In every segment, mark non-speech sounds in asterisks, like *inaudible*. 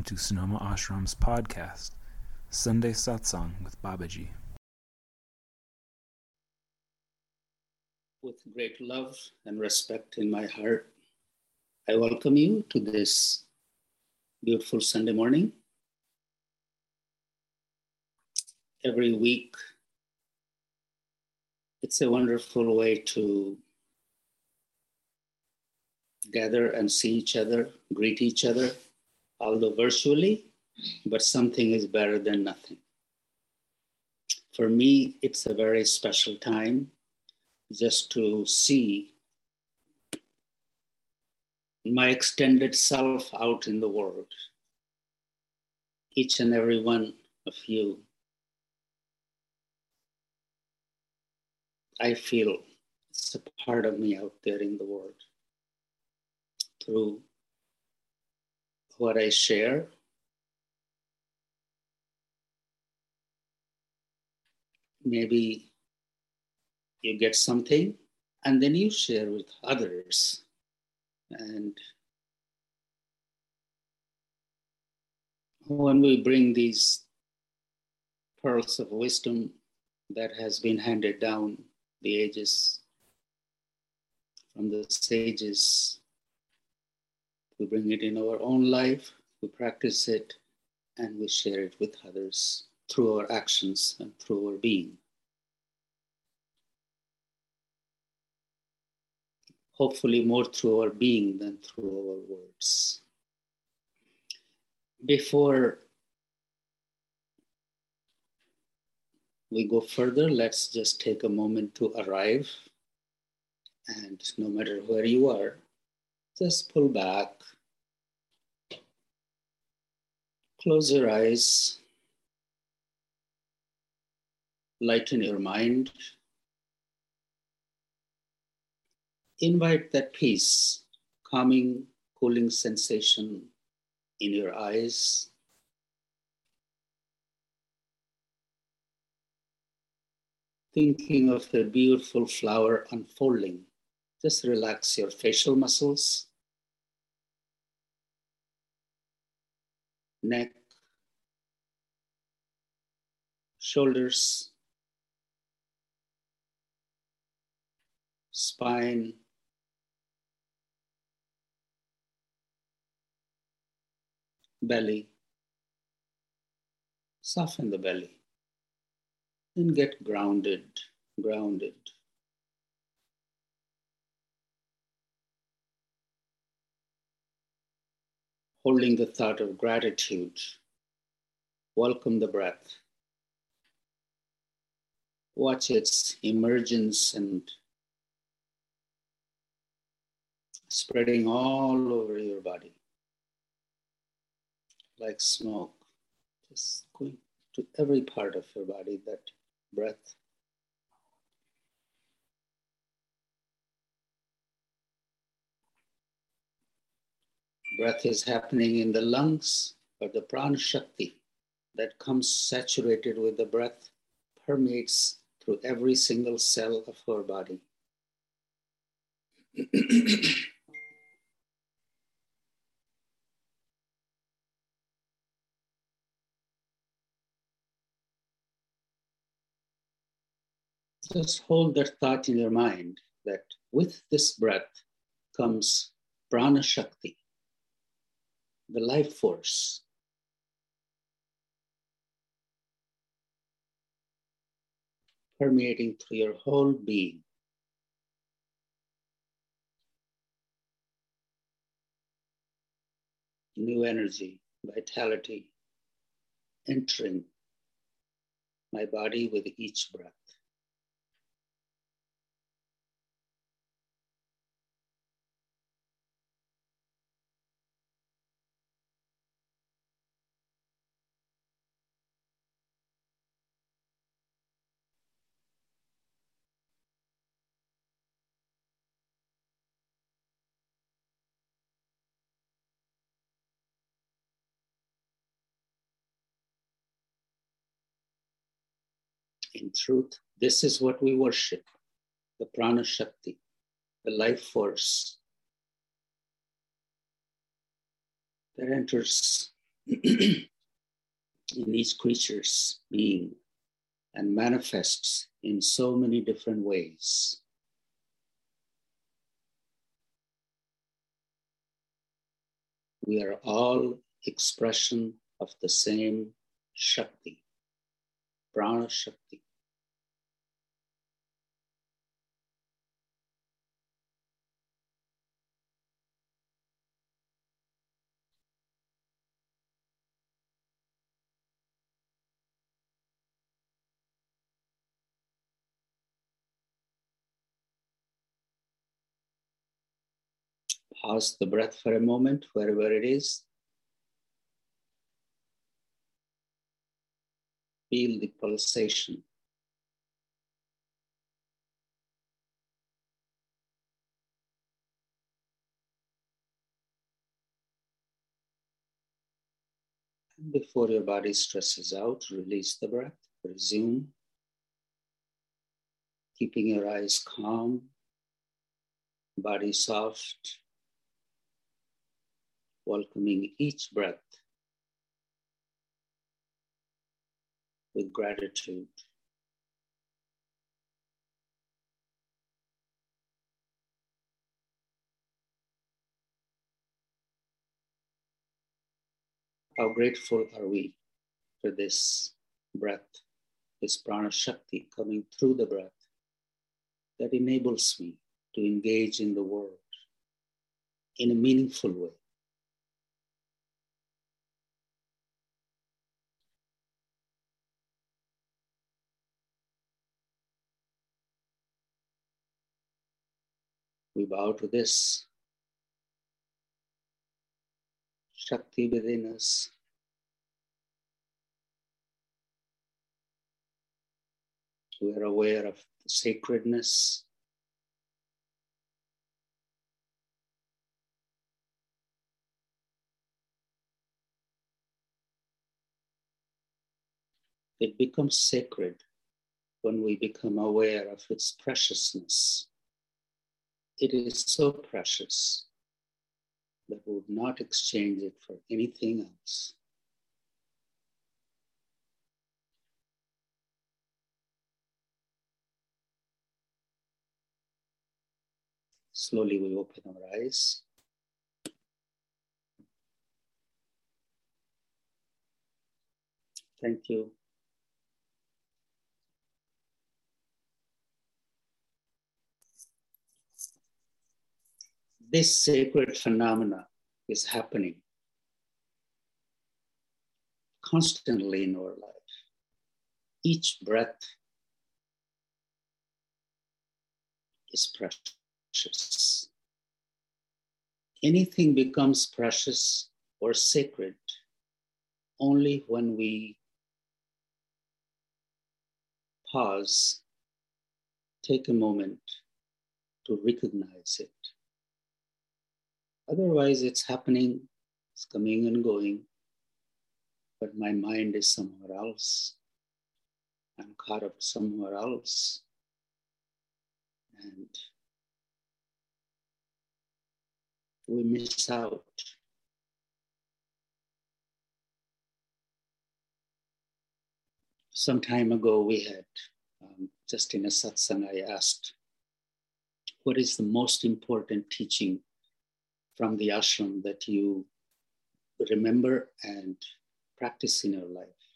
Welcome to Sonoma Ashram's podcast, Sunday Satsang with Babaji. With great love and respect in my heart, I welcome you to this beautiful Sunday morning. Every week, it's a wonderful way to gather and see each other, greet each other although virtually, but something is better than nothing. For me, it's a very special time just to see my extended self out in the world. Each and every one of you, I feel it's a part of me out there in the world through what I share. Maybe you get something and then you share with others. And when we bring these pearls of wisdom that has been handed down the ages from the sages we bring it in our own life, we practice it, and we share it with others through our actions and through our being. Hopefully, more through our being than through our words. Before we go further, let's just take a moment to arrive. And no matter where you are, just pull back Close your eyes. Lighten your mind. Invite that peace, calming, cooling sensation in your eyes. Thinking of the beautiful flower unfolding, just relax your facial muscles neck, shoulders, spine, belly. Soften the belly and get grounded, grounded. Holding the thought of gratitude. Welcome the breath. Watch its emergence and spreading all over your body like smoke, just going to every part of your body, that breath. Breath is happening in the lungs, but the prana shakti that comes saturated with the breath permeates through every single cell of her body. *clears throat* Just hold that thought in your mind that with this breath comes prana shakti, the life force. Permeating through your whole being. New energy, vitality entering my body with each breath. In truth, this is what we worship the prana shakti, the life force that enters *clears throat* in each creature's being and manifests in so many different ways. We are all expression of the same Shakti, Prana Shakti. Pause the breath for a moment, wherever it is. Feel the pulsation. And before your body stresses out, release the breath, resume, keeping your eyes calm, body soft, welcoming each breath with gratitude. How grateful are we for this breath, this prana shakti coming through the breath that enables me to engage in the world in a meaningful way. We bow to this Shakti within us. We are aware of sacredness. It becomes sacred when we become aware of its preciousness it is so precious that we would not exchange it for anything else. Slowly we open our eyes. Thank you. This sacred phenomena is happening constantly in our life. Each breath is precious. Anything becomes precious or sacred only when we pause, take a moment to recognize it. Otherwise, it's happening, it's coming and going, but my mind is somewhere else. I'm caught up somewhere else. And we miss out. Some time ago, we had, um, just in a satsang, I asked, What is the most important teaching from the ashram that you remember and practice in your life.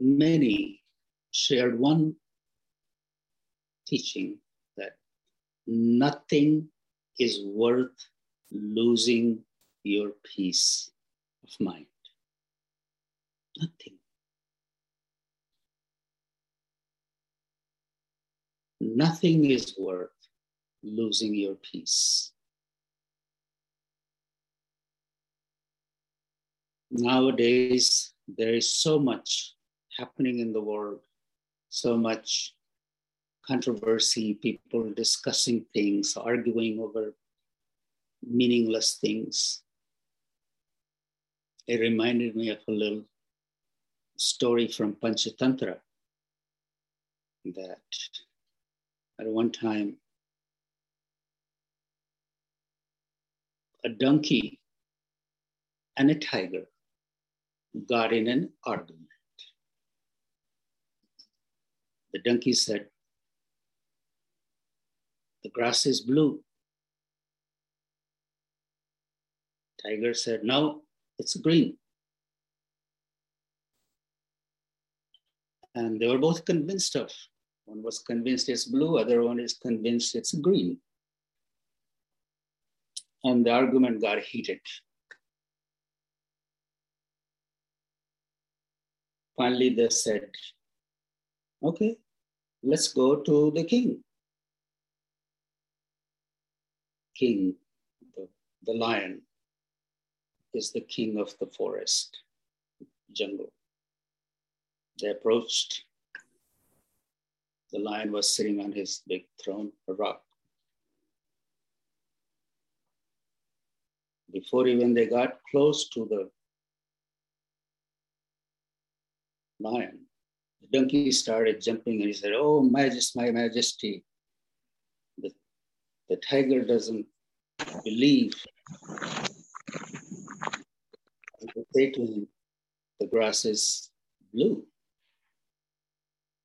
Many shared one teaching that nothing is worth losing your peace of mind. Nothing. Nothing is worth losing your peace. Nowadays, there is so much happening in the world, so much controversy, people discussing things, arguing over meaningless things. It reminded me of a little story from Panchatantra that at one time a donkey and a tiger got in an argument. The donkey said, The grass is blue. Tiger said, No, it's green. And they were both convinced of. One was convinced it's blue, other one is convinced it's green. And the argument got heated. Finally, they said, okay, let's go to the king. King, the, the lion, is the king of the forest, jungle. They approached. The lion was sitting on his big throne, a rock. Before even they got close to the lion, the donkey started jumping and he said, Oh, majesty, my majesty. The, the tiger doesn't believe. And say to him, The grass is blue.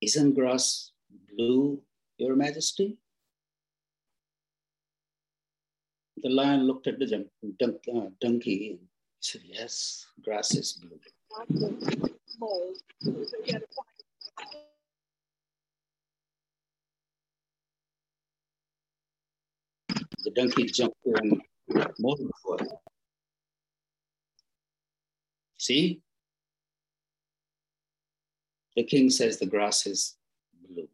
Isn't grass blue, Your Majesty? The lion looked at the jump, dunk, uh, donkey and said, Yes, grass is blue. The donkey jumped in more before. See? The king says the grass is blue.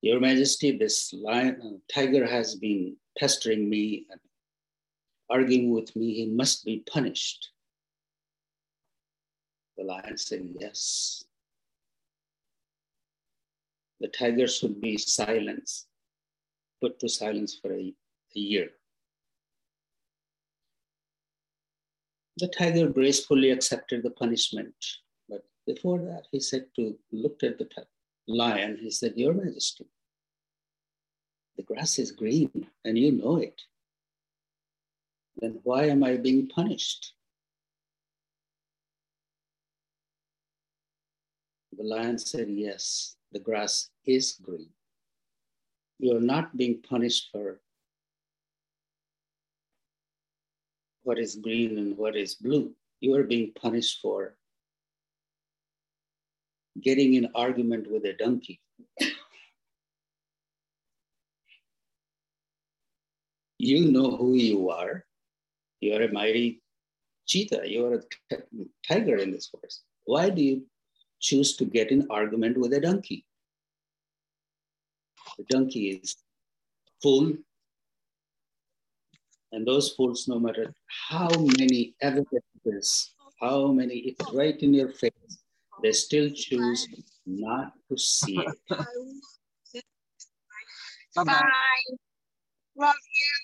Your Majesty, this lion, uh, tiger has been pestering me and arguing with me. He must be punished. The lion said, Yes. The tiger should be silenced, put to silence for a, a year. The tiger gracefully accepted the punishment. But before that, he said to, looked at the lion, he said, Your Majesty, the grass is green and you know it. Then why am I being punished? The lion said, Yes, the grass is green. You are not being punished for what is green and what is blue. You are being punished for getting in argument with a donkey. You know who you are. You are a mighty cheetah. You are a tiger in this forest. Why do you choose to get in argument with a donkey? The donkey is fool. And those fools, no matter how many evidences, how many, it's right in your face, they still choose not to see it. Bye. Love you.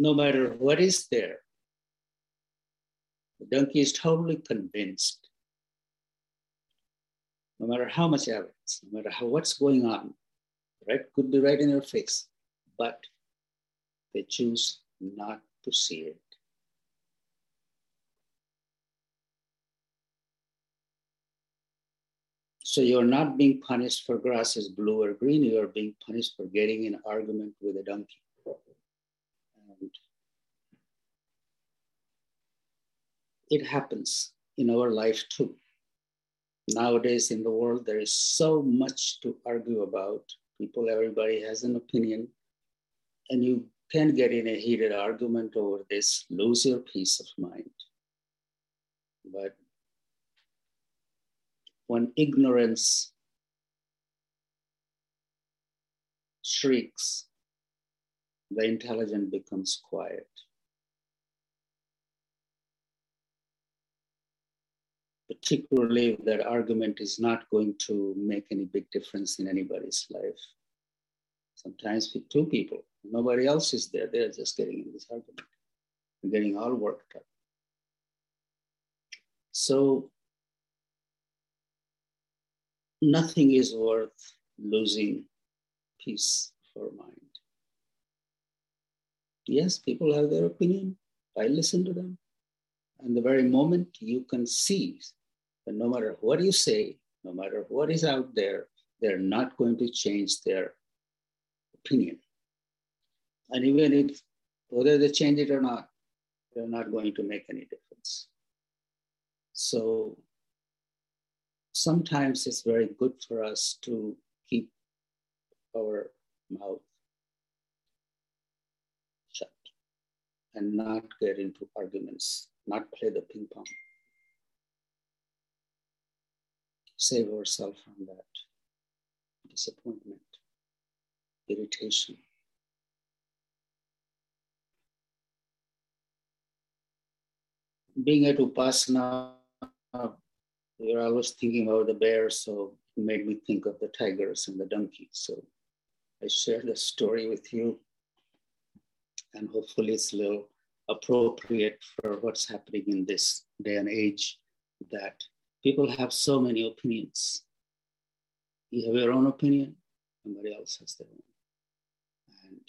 No matter what is there, the donkey is totally convinced. No matter how much evidence, no matter how what's going on, right? Could be right in their face, but they choose not to see it. So you're not being punished for grass is blue or green, you're being punished for getting in argument with a donkey. And it happens in our life too. Nowadays in the world, there is so much to argue about. People, everybody has an opinion, and you can get in a heated argument over this, lose your peace of mind. But when ignorance shrieks, the intelligent becomes quiet. Particularly if that argument is not going to make any big difference in anybody's life. Sometimes with two people, nobody else is there, they're just getting in this argument, getting all worked up. So nothing is worth losing peace for mind. Yes, people have their opinion. I listen to them. And the very moment you can see that no matter what you say, no matter what is out there, they're not going to change their opinion. And even if whether they change it or not, they're not going to make any difference. So sometimes it's very good for us to keep our mouth shut and not get into arguments, not play the ping pong. Save ourselves from that disappointment, irritation. Being at Upasana, we're always thinking about the bears, so it made me think of the tigers and the donkeys. So I share the story with you, and hopefully it's a little appropriate for what's happening in this day and age that people have so many opinions. You have your own opinion, somebody else has their own. And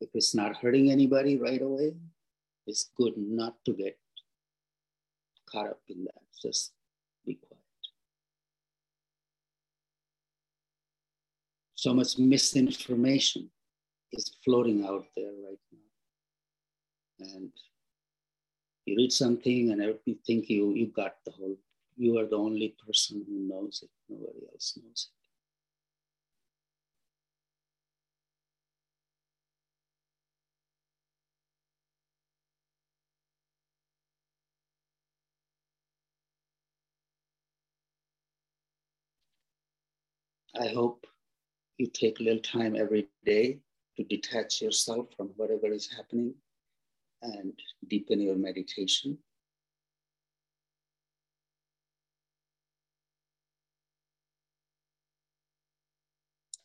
if it's not hurting anybody right away, it's good not to get caught up in that. Just be quiet. So much misinformation is floating out there right. And you read something and you think you, you got the whole, you are the only person who knows it. Nobody else knows it. I hope you take a little time every day to detach yourself from whatever is happening and deepen your meditation.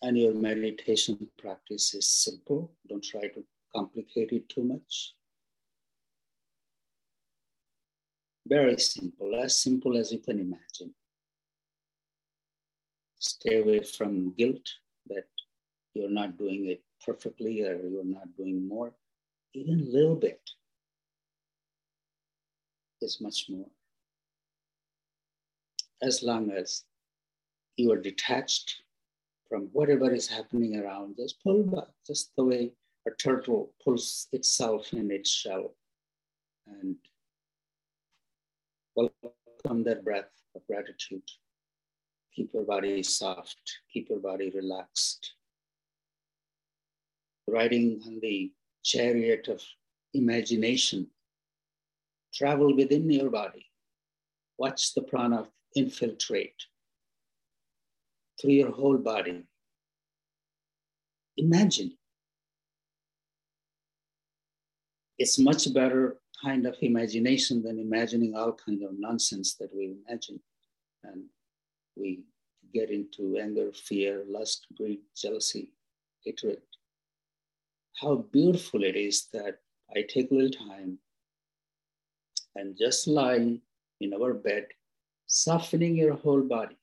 And your meditation practice is simple. Don't try to complicate it too much. Very simple, as simple as you can imagine. Stay away from guilt that you're not doing it perfectly or you're not doing more even a little bit is much more. As long as you are detached from whatever is happening around, just pull back, just the way a turtle pulls itself in its shell and welcome that breath of gratitude. Keep your body soft, keep your body relaxed. Riding on the chariot of imagination. Travel within your body. Watch the prana infiltrate through your whole body. Imagine. It's much better kind of imagination than imagining all kinds of nonsense that we imagine. And we get into anger, fear, lust, greed, jealousy, hatred how beautiful it is that I take a little time and just lying in our bed, softening your whole body,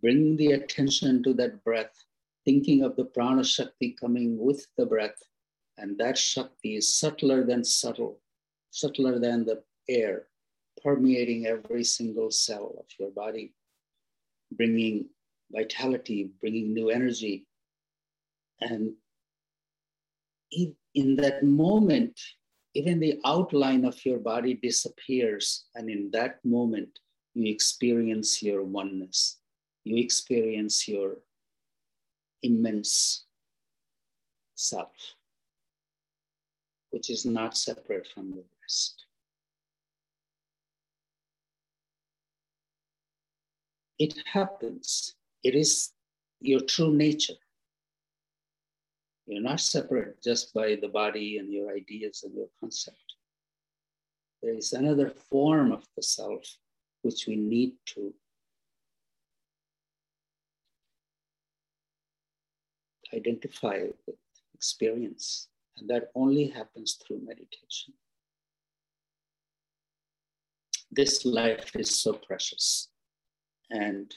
bringing the attention to that breath, thinking of the prana shakti coming with the breath, and that shakti is subtler than subtle, subtler than the air, permeating every single cell of your body, bringing vitality, bringing new energy, and in that moment, even the outline of your body disappears. And in that moment, you experience your oneness. You experience your immense self, which is not separate from the rest. It happens. It is your true nature. You're not separate just by the body and your ideas and your concept. There is another form of the self which we need to identify with experience. And that only happens through meditation. this life is so precious. And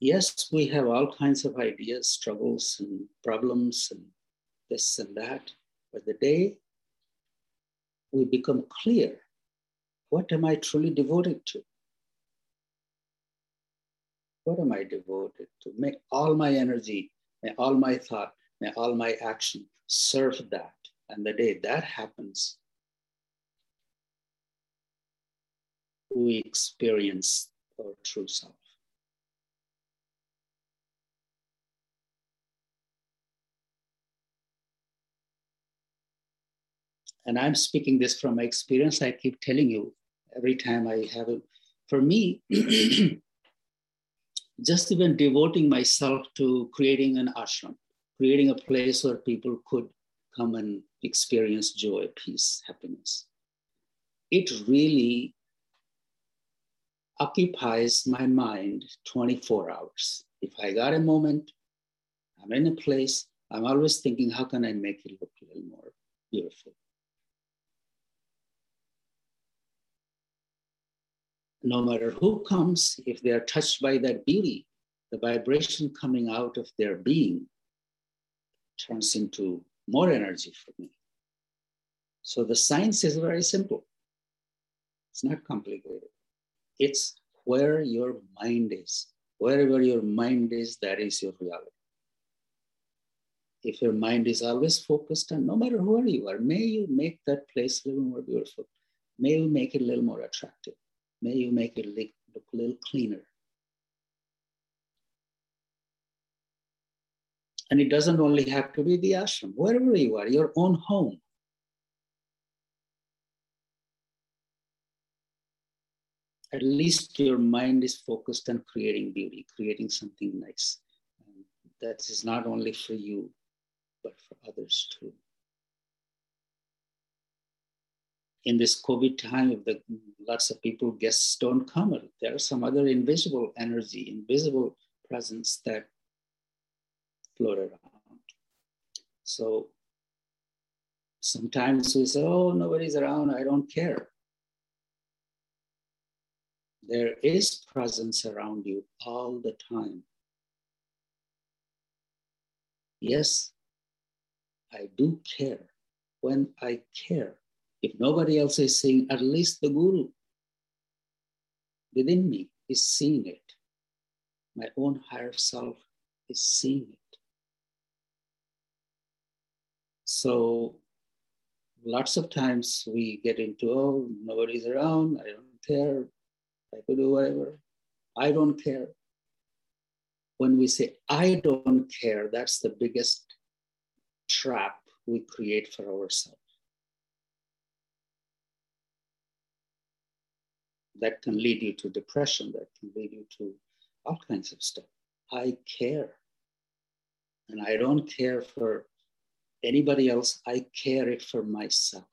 yes, we have all kinds of ideas, struggles, and problems, and this and that. But the day we become clear what am I truly devoted to? What am I devoted to? May all my energy, may all my thought, may all my action serve that. And the day that happens, we experience our true self. And I'm speaking this from my experience. I keep telling you every time I have a, for me, *clears throat* just even devoting myself to creating an ashram, creating a place where people could come and experience joy, peace, happiness. It really occupies my mind 24 hours. If I got a moment, I'm in a place, I'm always thinking, how can I make it look a little more beautiful? No matter who comes, if they are touched by that beauty, the vibration coming out of their being turns into more energy for me. So the science is very simple. It's not complicated. It's where your mind is. Wherever your mind is, that is your reality. If your mind is always focused on no matter where you are, may you make that place a little more beautiful. May you make it a little more attractive. May you make it look look a little cleaner. And it doesn't only have to be the ashram, wherever you are, your own home. at least your mind is focused on creating beauty, creating something nice. And that is not only for you, but for others too. In this COVID time, if the lots of people guests don't come, there are some other invisible energy, invisible presence that float around. So sometimes we say, "Oh, nobody's around. I don't care." There is presence around you all the time. Yes, I do care. When I care, if nobody else is seeing, at least the Guru within me is seeing it. My own higher self is seeing it. So lots of times we get into, oh, nobody's around, I don't care, I could do whatever. I don't care. When we say, I don't care, that's the biggest trap we create for ourselves. That can lead you to depression, that can lead you to all kinds of stuff. I care. And I don't care for anybody else, I care it for myself.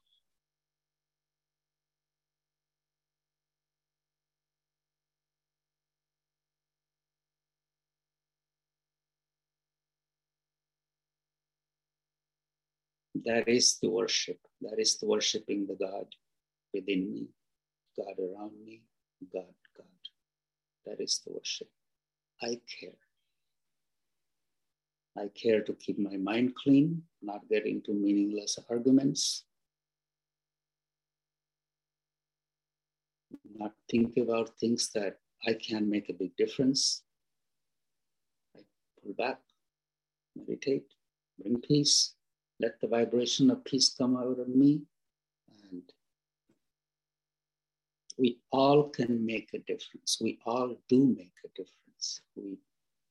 That is the worship. That is the worshiping the God within me, God around me, God, God. That is the worship. I care. I care to keep my mind clean, not get into meaningless arguments, not think about things that I can make a big difference. I pull back, meditate, bring peace, let the vibration of peace come out of me. And we all can make a difference. We all do make a difference. We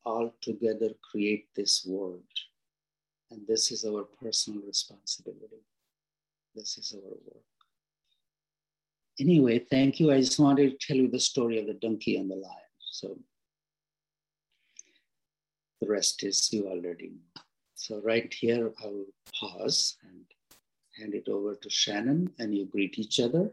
all together create this world. And this is our personal responsibility. This is our work. Anyway, thank you. I just wanted to tell you the story of the donkey and the lion. So the rest is you already know. So right here, I'll pause and hand it over to Shannon and you greet each other.